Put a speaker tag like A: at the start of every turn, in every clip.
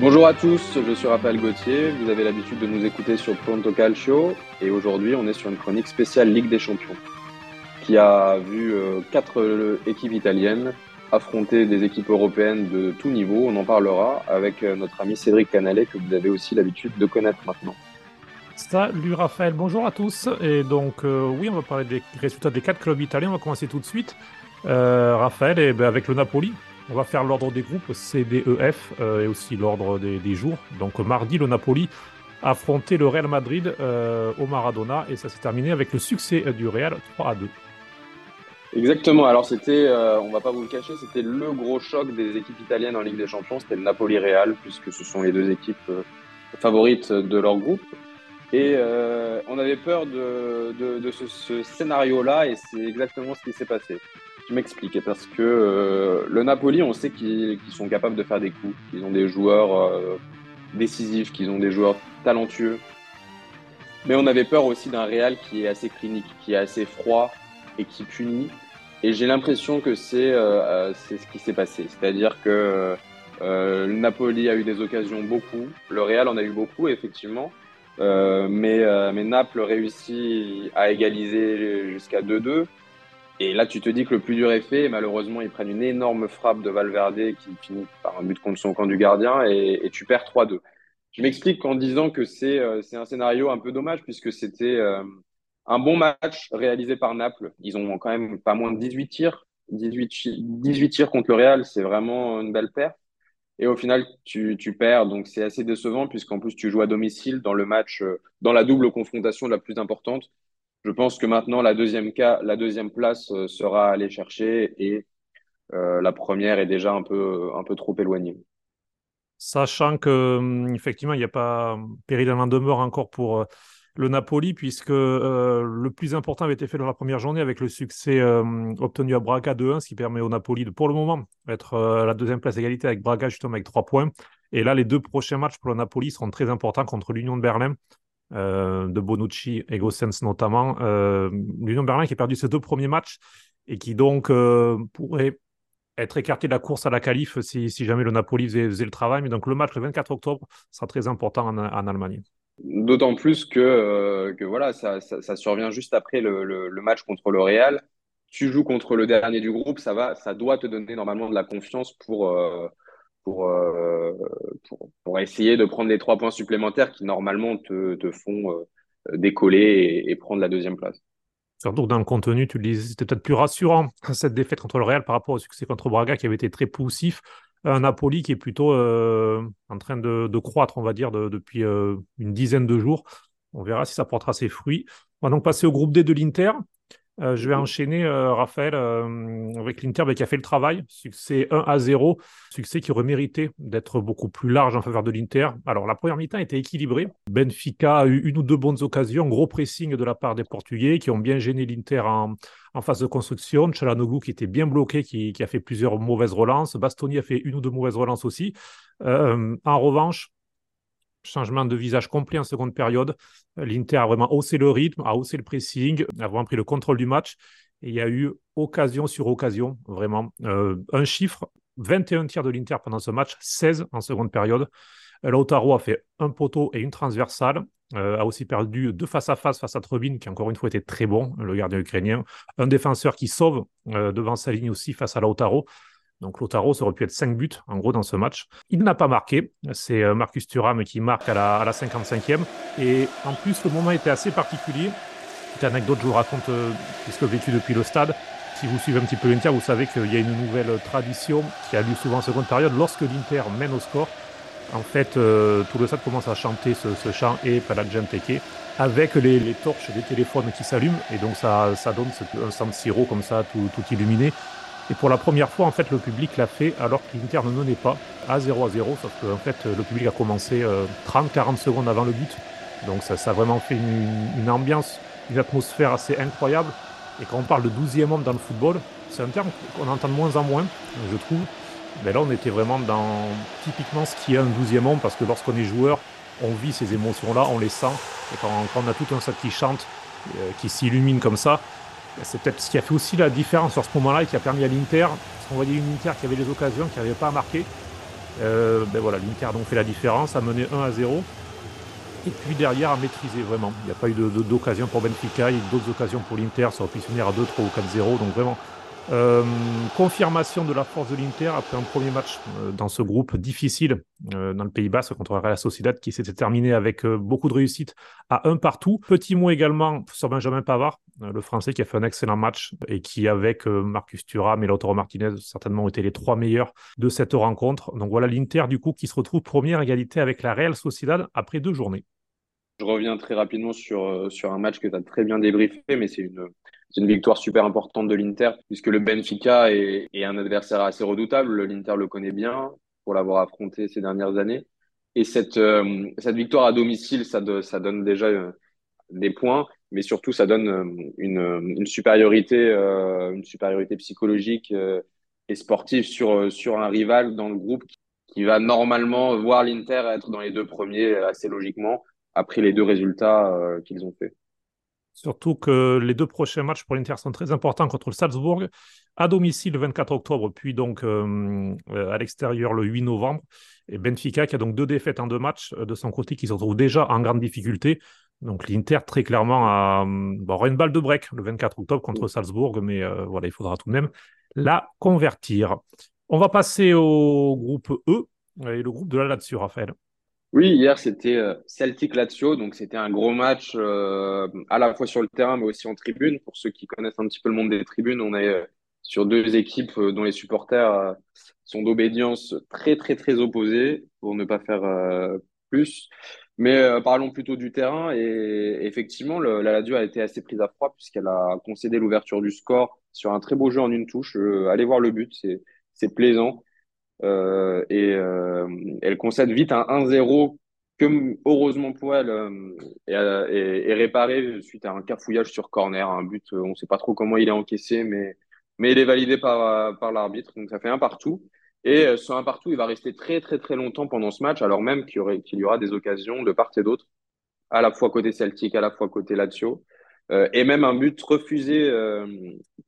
A: Bonjour à tous, je suis Raphaël Gauthier. Vous avez l'habitude de nous écouter sur Pronto Calcio et aujourd'hui on est sur une chronique spéciale Ligue des Champions qui a vu euh, quatre euh, équipes italiennes affronter des équipes européennes de tout niveau. On en parlera avec euh, notre ami Cédric Canalet que vous avez aussi l'habitude de connaître maintenant.
B: Salut Raphaël, bonjour à tous. Et donc oui, on va parler des résultats des quatre clubs italiens. On va commencer tout de suite. Raphaël, et, ben, avec le Napoli, on va faire l'ordre des groupes C, D, E, F euh, et aussi l'ordre des, jours. Donc mardi, le Napoli a affronté le Real Madrid euh, au Maradona et ça s'est terminé avec le succès du Real 3 à 2.
A: Exactement. Alors c'était, euh, on va pas vous le cacher, c'était le gros choc des équipes italiennes en Ligue des Champions. C'était le Napoli-Real puisque ce sont les deux équipes favorites de leur groupe. Et on avait peur de, ce scénario-là et c'est exactement ce qui s'est passé. Je m'explique, parce que euh, le Napoli, on sait qu'ils sont capables de faire des coups. Ils ont des joueurs euh, décisifs, qu'ils ont des joueurs talentueux. Mais on avait peur aussi d'un Real qui est assez clinique, qui est assez froid et qui punit. Et j'ai l'impression que c'est euh, ce qui s'est passé. C'est-à-dire que le Napoli a eu des occasions beaucoup, le Real en a eu beaucoup, effectivement. mais, mais Naples réussit à égaliser jusqu'à 2-2. Et là, tu te dis que le plus dur est fait. Et malheureusement, ils prennent une énorme frappe de Valverde qui finit par un but contre son camp du gardien et, tu perds 3-2. Je m'explique en disant que c'est euh, un scénario un peu dommage puisque c'était euh, un bon match réalisé par Naples. Ils ont quand même pas moins de 18 tirs. 18, 18 tirs contre le Real, c'est vraiment une belle perte. Et au final, tu, tu perds. Donc, c'est assez décevant puisqu'en plus, tu joues à domicile dans le match, euh, dans la double confrontation la plus importante je pense que maintenant la deuxième place euh, sera à aller chercher et euh, la première est déjà un peu peu trop éloignée.
B: Sachant que hum, il n'y a pas péril en demeure encore pour euh, le Napoli puisque le plus important avait été fait dans la première journée avec le succès obtenu à Braga 2-1, ce qui permet au Napoli de pour le moment être à la deuxième place égalité avec Braga justement avec trois points. Et là les deux prochains matchs pour le Napoli seront très importants contre l'Union de Berlin euh, de Bonucci et Gossens notamment. Euh, L'Union Berlin qui a perdu ses deux premiers matchs et qui donc euh, pourrait être écarté de la course à la qualif si, jamais le Napoli faisait, le travail. Mais donc le match le 24 octobre sera très important en, Allemagne.
A: D'autant plus que, que voilà, ça, survient juste après le, le, match contre le Real. Tu joues contre le dernier du groupe, ça, va, ça doit te donner normalement de la confiance pour, euh, pour, essayer de prendre les trois points supplémentaires qui normalement te, font euh, décoller et, prendre la deuxième place.
B: Surtout dans le contenu, tu le disais, c'était peut-être plus rassurant cette défaite contre le Real par rapport au succès contre Braga qui avait été très poussif. Un Napoli qui est plutôt euh, en train de, de, croître, on va dire, depuis une dizaine de jours. On verra si ça portera ses fruits. On va donc passer au groupe D de l'Inter. Euh, je vais enchaîner, euh, Raphaël, euh, avec l'Inter qui a fait le travail. Succès 1 à 0. Succès qui aurait mérité d'être beaucoup plus large en faveur de l'Inter. Alors, la première mi-temps était équilibrée. Benfica a eu une ou deux bonnes occasions. Gros pressing de la part des Portugais qui ont bien gêné l'Inter en, phase de construction. Chalanoglu qui était bien bloqué, qui, qui, a fait plusieurs mauvaises relances. Bastoni a fait une ou deux mauvaises relances aussi. en revanche, changement de visage complet en seconde période. L'Inter a vraiment haussé le rythme, a haussé le pressing, a vraiment pris le contrôle du match. Il y a eu occasion sur occasion, vraiment. Euh, un chiffre, 21 tirs de l'Inter pendant ce match, 16 en seconde période. Lautaro a fait un poteau et une transversale, euh, a aussi perdu deux face à face face à Trebin, qui encore une fois était très bon, le gardien ukrainien. Un défenseur qui sauve euh, devant sa ligne aussi face à Lautaro. Donc Lotaro, ça aurait pu être 5 buts en gros dans ce match. Il n'a pas marqué. C'est euh, Marcus Thuram qui marque à la, à la 55e. Et en plus, le moment était assez particulier. Petite anecdote, je vous raconte, euh, puisque vécu depuis le stade. Si vous suivez un petit peu l'Inter, vous savez qu'il y a une nouvelle tradition qui a lieu souvent en seconde période. Lorsque l'Inter mène au score, en fait, euh, tout le stade commence à chanter ce, chant et Teke avec les, les, torches des téléphones qui s'allument. Et donc, ça, donne un San Siro comme ça, tout illuminé. Et pour la première fois, en fait, le public l'a fait alors que l'Inter ne menait pas à 0 à 0, sauf que en fait, le public a commencé 30-40 euh, secondes avant le but. Donc ça, ça a vraiment fait une, ambiance, une atmosphère assez incroyable. Et quand on parle de 12e homme dans le football, c'est un terme qu'on entend de moins en moins, je trouve. Mais là, on était vraiment dans typiquement ce qui est un 12e homme, parce que lorsqu'on est joueur, on vit ces émotions-là, on les sent. Et quand, on a tout un set qui chante, euh, qui s'illumine comme ça, c'est peut-être ce qui a fait aussi la différence sur ce moment-là et qui a permis à l'Inter, parce qu'on voyait une Inter qui avait des occasions, qui n'arrivait pas à marquer. ben voilà, l'Inter donc fait la différence, a mené 1 à 0. Et puis derrière, a maîtrisé vraiment. Il n'y a pas eu d'occasion pour Benfica, il y a eu d'autres occasions pour l'Inter, ça aurait pu finir à 2, 3 ou 4-0. Donc vraiment, euh, confirmation de la force de l'Inter après un premier match euh, dans ce groupe difficile euh, dans le Pays Basque contre la Real Sociedad qui s'était terminé avec beaucoup de réussite à un partout. Petit mot également sur Benjamin Pavard, le Français qui a fait un excellent match et qui avec Marcus Thuram et Lautaro Martinez certainement ont été les trois meilleurs de cette rencontre. Donc voilà l'Inter du coup qui se retrouve première égalité avec la Real Sociedad après deux journées.
A: Je reviens très rapidement sur, sur un match que tu as très bien débriefé, mais c'est une, une victoire super importante de l'Inter, puisque le Benfica est, un adversaire assez redoutable. L'Inter le connaît bien pour l'avoir affronté ces dernières années. Et cette, euh, cette victoire à domicile, ça, donne déjà euh, des points, mais surtout ça donne euh, une, une supériorité, une supériorité psychologique et sportive sur, sur un rival dans le groupe qui va normalement voir l'Inter être dans les deux premiers assez logiquement après les deux résultats qu'ils ont fait.
B: Surtout que les deux prochains matchs pour l'Inter sont très importants contre le Salzbourg, à domicile le 24 octobre, puis donc euh, à l'extérieur le 8 novembre. Et Benfica qui a donc deux défaites en deux matchs euh, de son côté, qui se retrouve déjà en grande difficulté. Donc l'Inter très clairement aura une balle de break le 24 octobre contre Salzbourg, mais euh, voilà, il faudra tout de même la convertir. On va passer au groupe E et le groupe de la Lazio, Raphaël.
A: Oui, hier c'était euh, Celtic Lazio, donc c'était un gros match euh, à la fois sur le terrain mais aussi en tribune. Pour ceux qui connaissent un petit peu le monde des tribunes, on est euh, sur deux équipes dont les supporters sont d'obédience très très très opposés pour ne pas faire plus. Mais parlons plutôt du terrain et effectivement la Lazio a été assez prise à froid puisqu'elle a concédé l'ouverture du score sur un très beau jeu en une touche. allez voir le but, c'est plaisant. Euh, et euh, elle concède vite un 1-0 que, heureusement pour elle, euh, est, réparé suite à un cafouillage sur corner, un but, on ne sait pas trop comment il est encaissé, mais, mais il est validé par, par l'arbitre, donc ça fait un partout. Et ce un partout, il va rester très très très longtemps pendant ce match, alors même qu'il y, y aura des occasions de part et d'autre, à la fois côté Celtic, à la fois côté Lazio, et même un but refusé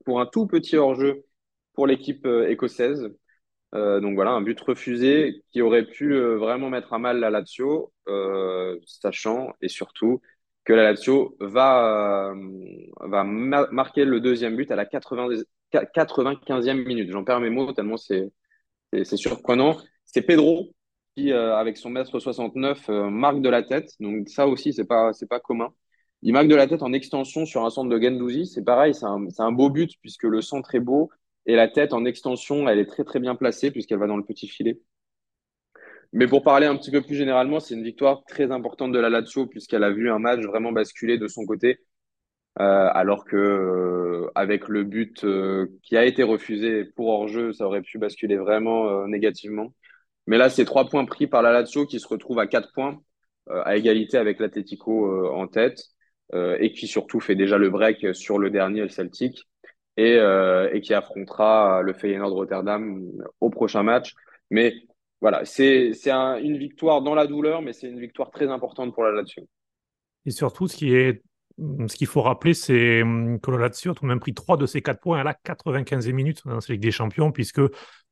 A: pour un tout petit hors-jeu pour l'équipe écossaise. Euh, donc voilà, un but refusé qui aurait pu euh, vraiment mettre à mal la Lazio, euh, sachant et surtout que la Lazio va, va marquer le deuxième but à la 80, 95e minute. J'en perds mes mots tellement c'est surprenant. C'est Pedro qui, avec son mètre 69, marque de la tête. Donc ça aussi, c'est pas, pas commun. Il marque de la tête en extension sur un centre de Gendouzi. C'est pareil, c'est un, un beau but puisque le centre est beau. Et la tête en extension, elle est très très bien placée puisqu'elle va dans le petit filet. Mais pour parler un petit peu plus généralement, c'est une victoire très importante de la Lazio puisqu'elle a vu un match vraiment basculer de son côté. Euh, alors que euh, avec le but euh, qui a été refusé pour hors-jeu, ça aurait pu basculer vraiment négativement. Mais là, c'est trois points pris par la Lazio qui se retrouve à quatre points, à égalité avec l'Atletico en tête, et qui surtout fait déjà le break sur le dernier, Celtic et, euh, et qui affrontera le Feyenoord Rotterdam au prochain match. Mais voilà, c'est un, une victoire dans la douleur, mais c'est une victoire très importante pour la Lazio.
B: Et surtout, ce qui est ce qu'il faut rappeler, c'est hum, que la Lazio a tout de même pris 3 de ces 4 points à la 95e minute dans cette Ligue des Champions, puisque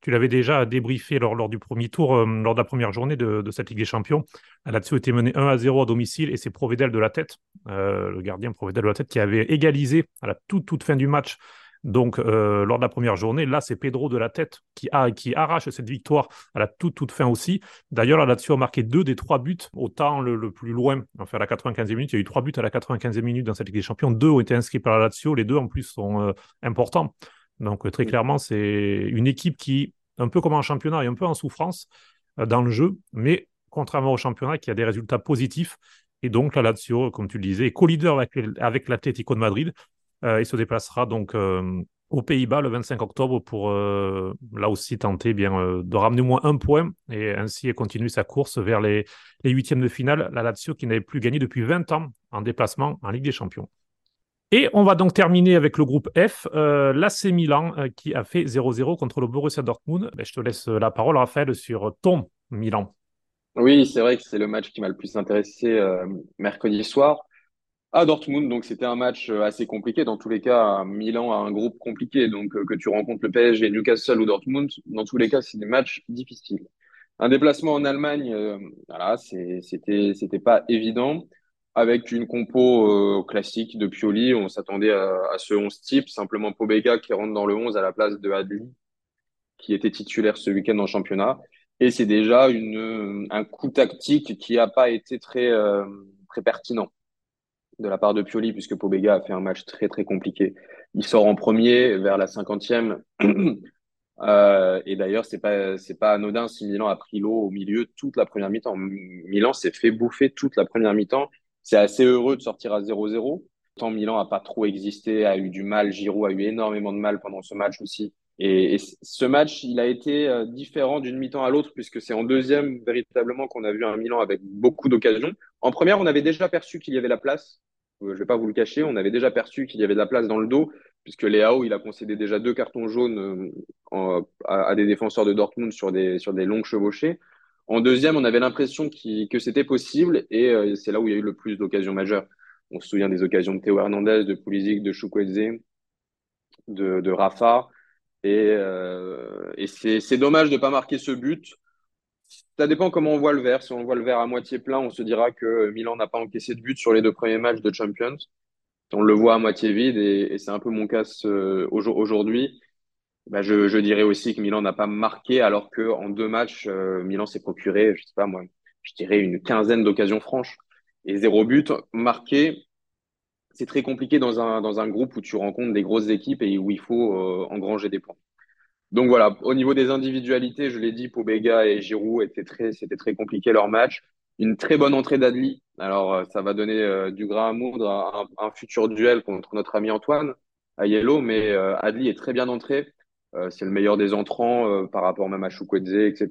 B: tu l'avais déjà débriefé lors, lors, du premier tour, lors de la première journée de, de, cette Ligue des Champions. La Lazio était menée 1 à 0 à domicile et c'est Provedel de la tête, euh, le gardien Provedel de la tête, qui avait égalisé à la toute, toute fin du match donc, euh, lors de la première journée, là, c'est Pedro de la tête qui, qui arrache cette victoire à la toute, toute fin aussi. D'ailleurs, la Lazio a marqué deux des trois buts au temps le, plus loin, enfin à la 95e minute. Il y a eu trois buts à la 95e minute dans cette Ligue des Champions. Deux ont été inscrits par la Lazio. Les deux, en plus, sont euh, importants. Donc, très clairement, c'est une équipe qui, un peu comme en championnat, est un peu en souffrance euh, dans le jeu, mais contrairement au championnat qui a des résultats positifs. Et donc, la Lazio, comme tu le disais, est co-leader avec, avec l'Atlético de Madrid. Euh, il se déplacera donc euh, aux Pays-Bas le 25 octobre pour euh, là aussi tenter bien de ramener au moins un point et ainsi continuer sa course vers les, huitièmes de finale. La Lazio qui n'avait plus gagné depuis 20 ans en déplacement en Ligue des Champions. Et on va donc terminer avec le groupe F, l'AC Milan qui a fait 0-0 contre le Borussia Dortmund. Ben, je te laisse la parole, Raphaël, sur ton Milan.
A: Oui, c'est vrai que c'est le match qui m'a le plus intéressé mercredi soir à Dortmund. Donc c'était un match euh, assez compliqué. Dans tous les cas, Milan a un groupe compliqué. Donc euh, que tu rencontres le PSG, Newcastle ou Dortmund, dans tous les cas, c'est des matchs difficiles. Un déplacement en Allemagne, voilà, c'était pas évident avec une compo classique de Pioli. On s'attendait à, ce 11 type, simplement Pobega qui rentre dans le 11 à la place de Adli, qui était titulaire ce week-end en championnat. Et c'est déjà un coup tactique qui n'a pas été euh, très pertinent de la part de Pioli, puisque Pobega a fait un match très très compliqué. Il sort en premier vers la cinquantième. euh, et d'ailleurs, c'est pas pas anodin si Milan a pris l'eau au milieu toute la première mi-temps. Milan s'est fait bouffer toute la première mi-temps. C'est assez heureux de sortir à 0-0. Tant Milan a pas trop existé, a eu du mal. Giroud a eu énormément de mal pendant ce match aussi. Et, ce match, il a été euh, différent d'une mi-temps à l'autre, puisque c'est en deuxième véritablement qu'on a vu un Milan avec beaucoup d'occasions. En première, on avait déjà perçu qu'il y avait la place. Euh, je ne vais pas vous le cacher, on avait déjà perçu qu'il y avait de la place dans le dos, puisque Léao, il a concédé déjà deux cartons jaunes euh, à, des défenseurs de Dortmund sur des, sur des longues chevauchées. En deuxième, on avait l'impression que c'était possible, et c'est là où il y a eu le plus d'occasions majeures. On se souvient des occasions de Théo Hernandez, de Pulisic, de Chukwueze, de, de Rafa. Et, euh, c'est dommage de ne pas marquer ce but. Ça dépend comment on voit le verre. Si on voit le verre à moitié plein, on se dira que Milan n'a pas encaissé de but sur les deux premiers matchs de Champions. On le voit à moitié vide et, c'est un peu mon cas aujourd'hui. Bah je, je, dirais aussi que Milan n'a pas marqué alors que en deux matchs, euh, Milan s'est procuré, je sais pas moi, je dirais une quinzaine d'occasions franches et zéro but marqué c'est très compliqué dans un, dans un groupe où tu rencontres des grosses équipes et où il faut euh, engranger des points. Donc voilà, au niveau des individualités, je l'ai dit, Pobega et Giroud étaient très, c'était très compliqué leur match. Une très bonne entrée d'Adli. Alors, euh, ça va donner euh, du grain à moudre à un, futur duel contre notre ami Antoine à Yellow, mais Adli est très bien entré. c'est le meilleur des entrants par rapport même à Chukwueze, etc.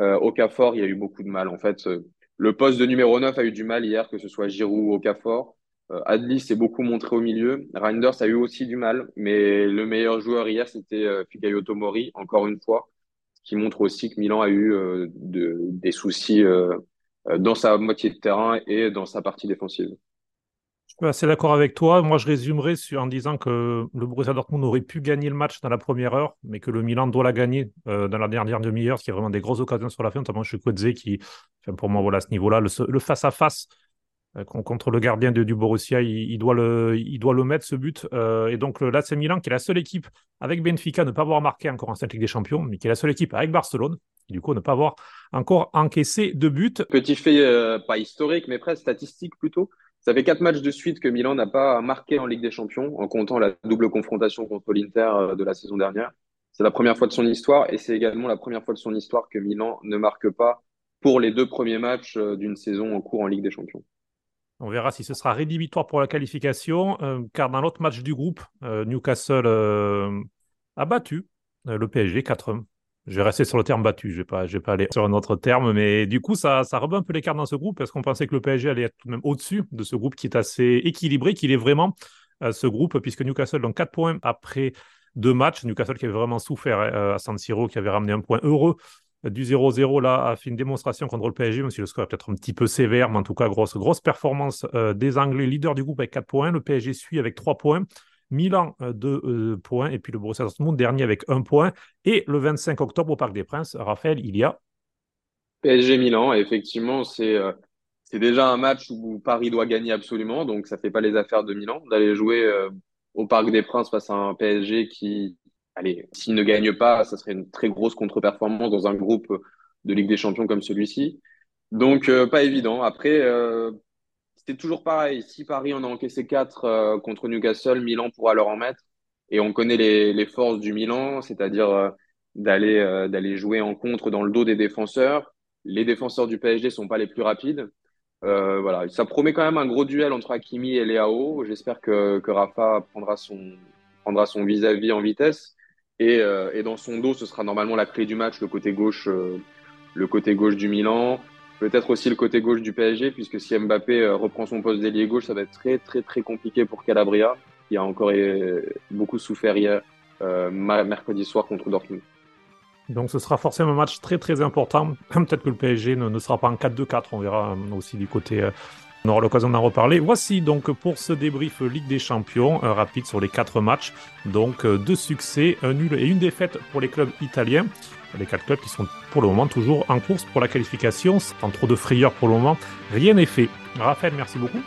A: Okafor, il y a eu beaucoup de mal. En fait, le poste de numéro 9 a eu du mal hier, que ce soit Giroud ou Okafor. Euh, Adli s'est beaucoup montré au milieu. Reinders a eu aussi du mal, mais le meilleur joueur hier, c'était euh, Fikayo Tomori, encore une fois, ce qui montre aussi que Milan a eu euh, des soucis dans sa moitié de terrain et dans sa partie défensive.
B: Je suis assez d'accord avec toi. Moi, je résumerai en disant que le Borussia Dortmund aurait pu gagner le match dans la première heure, mais que le Milan doit la gagner dans la dernière demi-heure, qu'il y a vraiment des grosses occasions sur la fin, notamment chez Kodze qui, pour moi, voilà, à ce niveau-là, le face-à-face euh, contre le gardien de, du Borussia, il, doit le, mettre ce but. Euh, et donc l'AC Milan, qui est la seule équipe avec Benfica ne pas avoir marqué encore en cette Ligue des Champions, mais qui est la seule équipe avec Barcelone, du coup ne pas avoir encore encaissé de but.
A: Petit fait, euh, pas historique, mais presque statistique plutôt. Ça fait quatre matchs de suite que Milan n'a pas marqué en Ligue des Champions, en comptant la double confrontation contre l'Inter de la saison dernière. C'est la première fois de son histoire et c'est également la première fois de son histoire que Milan ne marque pas pour les deux premiers matchs d'une saison en cours en Ligue des Champions.
B: On verra si ce sera rédhibitoire pour la qualification, euh, car dans l'autre match du groupe, euh, Newcastle euh, a battu le PSG 4-1. Je vais rester sur le terme battu, je ne vais, pas, aller sur un autre terme, mais du coup, ça, ça un peu l'écart dans ce groupe, parce qu'on pensait que le PSG allait être tout de même au-dessus de ce groupe qui est assez équilibré, qu'il est vraiment ce groupe, puisque Newcastle donc 4 points après deux matchs. Newcastle qui avait vraiment souffert à San Siro, qui avait ramené un point heureux du 0-0 là a fait une démonstration contre le PSG, même si le score est peut-être un petit peu sévère, mais en tout cas, grosse, grosse performance euh, des Anglais, leader du groupe avec 4 points. Le PSG suit avec 3 points. Milan, 2 euh, euh, points. Et puis le Borussia Dortmund, dernier avec 1 point. Et le 25 octobre au Parc des Princes, Raphaël, il y a.
A: PSG Milan, effectivement, c'est. c'est déjà un match où Paris doit gagner absolument, donc ça ne fait pas les affaires de Milan d'aller jouer au Parc des Princes face à un PSG qui, allez, s'il ne gagne pas, ça serait une très grosse contre-performance dans un groupe de Ligue des Champions comme celui-ci. Donc, euh, pas évident. Après, euh, c'était toujours pareil. Si Paris en a encaissé 4 euh, contre Newcastle, Milan pourra leur en mettre. Et on connaît les, forces du Milan, c'est-à-dire d'aller jouer en contre dans le dos des défenseurs. Les défenseurs du PSG sont pas les plus rapides. voilà, ça promet quand même un gros duel entre Hakimi et Léao. J'espère que, Rafa prendra son vis-à-vis -vis en vitesse. Et, euh, et, dans son dos, ce sera normalement la clé du match, le côté gauche, euh, le côté gauche du Milan. Peut-être aussi le côté gauche du PSG, puisque si Mbappé euh, reprend son poste d'ailier gauche, ça va être très très très compliqué pour Calabria, qui a encore beaucoup souffert hier, mercredi soir contre Dortmund.
B: Donc ce sera forcément un match très très important. Peut-être que le PSG ne, sera pas en 4-2-4, on verra aussi du côté On aura l'occasion d'en reparler. Voici donc pour ce débrief Ligue des Champions, un rapide sur les quatre matchs. Donc deux succès, un nul et une défaite pour les clubs italiens. Les quatre clubs qui sont pour le moment toujours en course pour la qualification. Sans trop de frayeur pour le moment, rien n'est fait. Raphaël, merci beaucoup.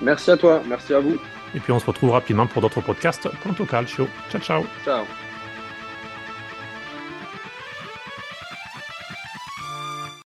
A: Merci à toi, merci à vous.
B: Et puis on se retrouve rapidement pour d'autres podcasts. Calcio. Ciao, ciao.
A: Ciao.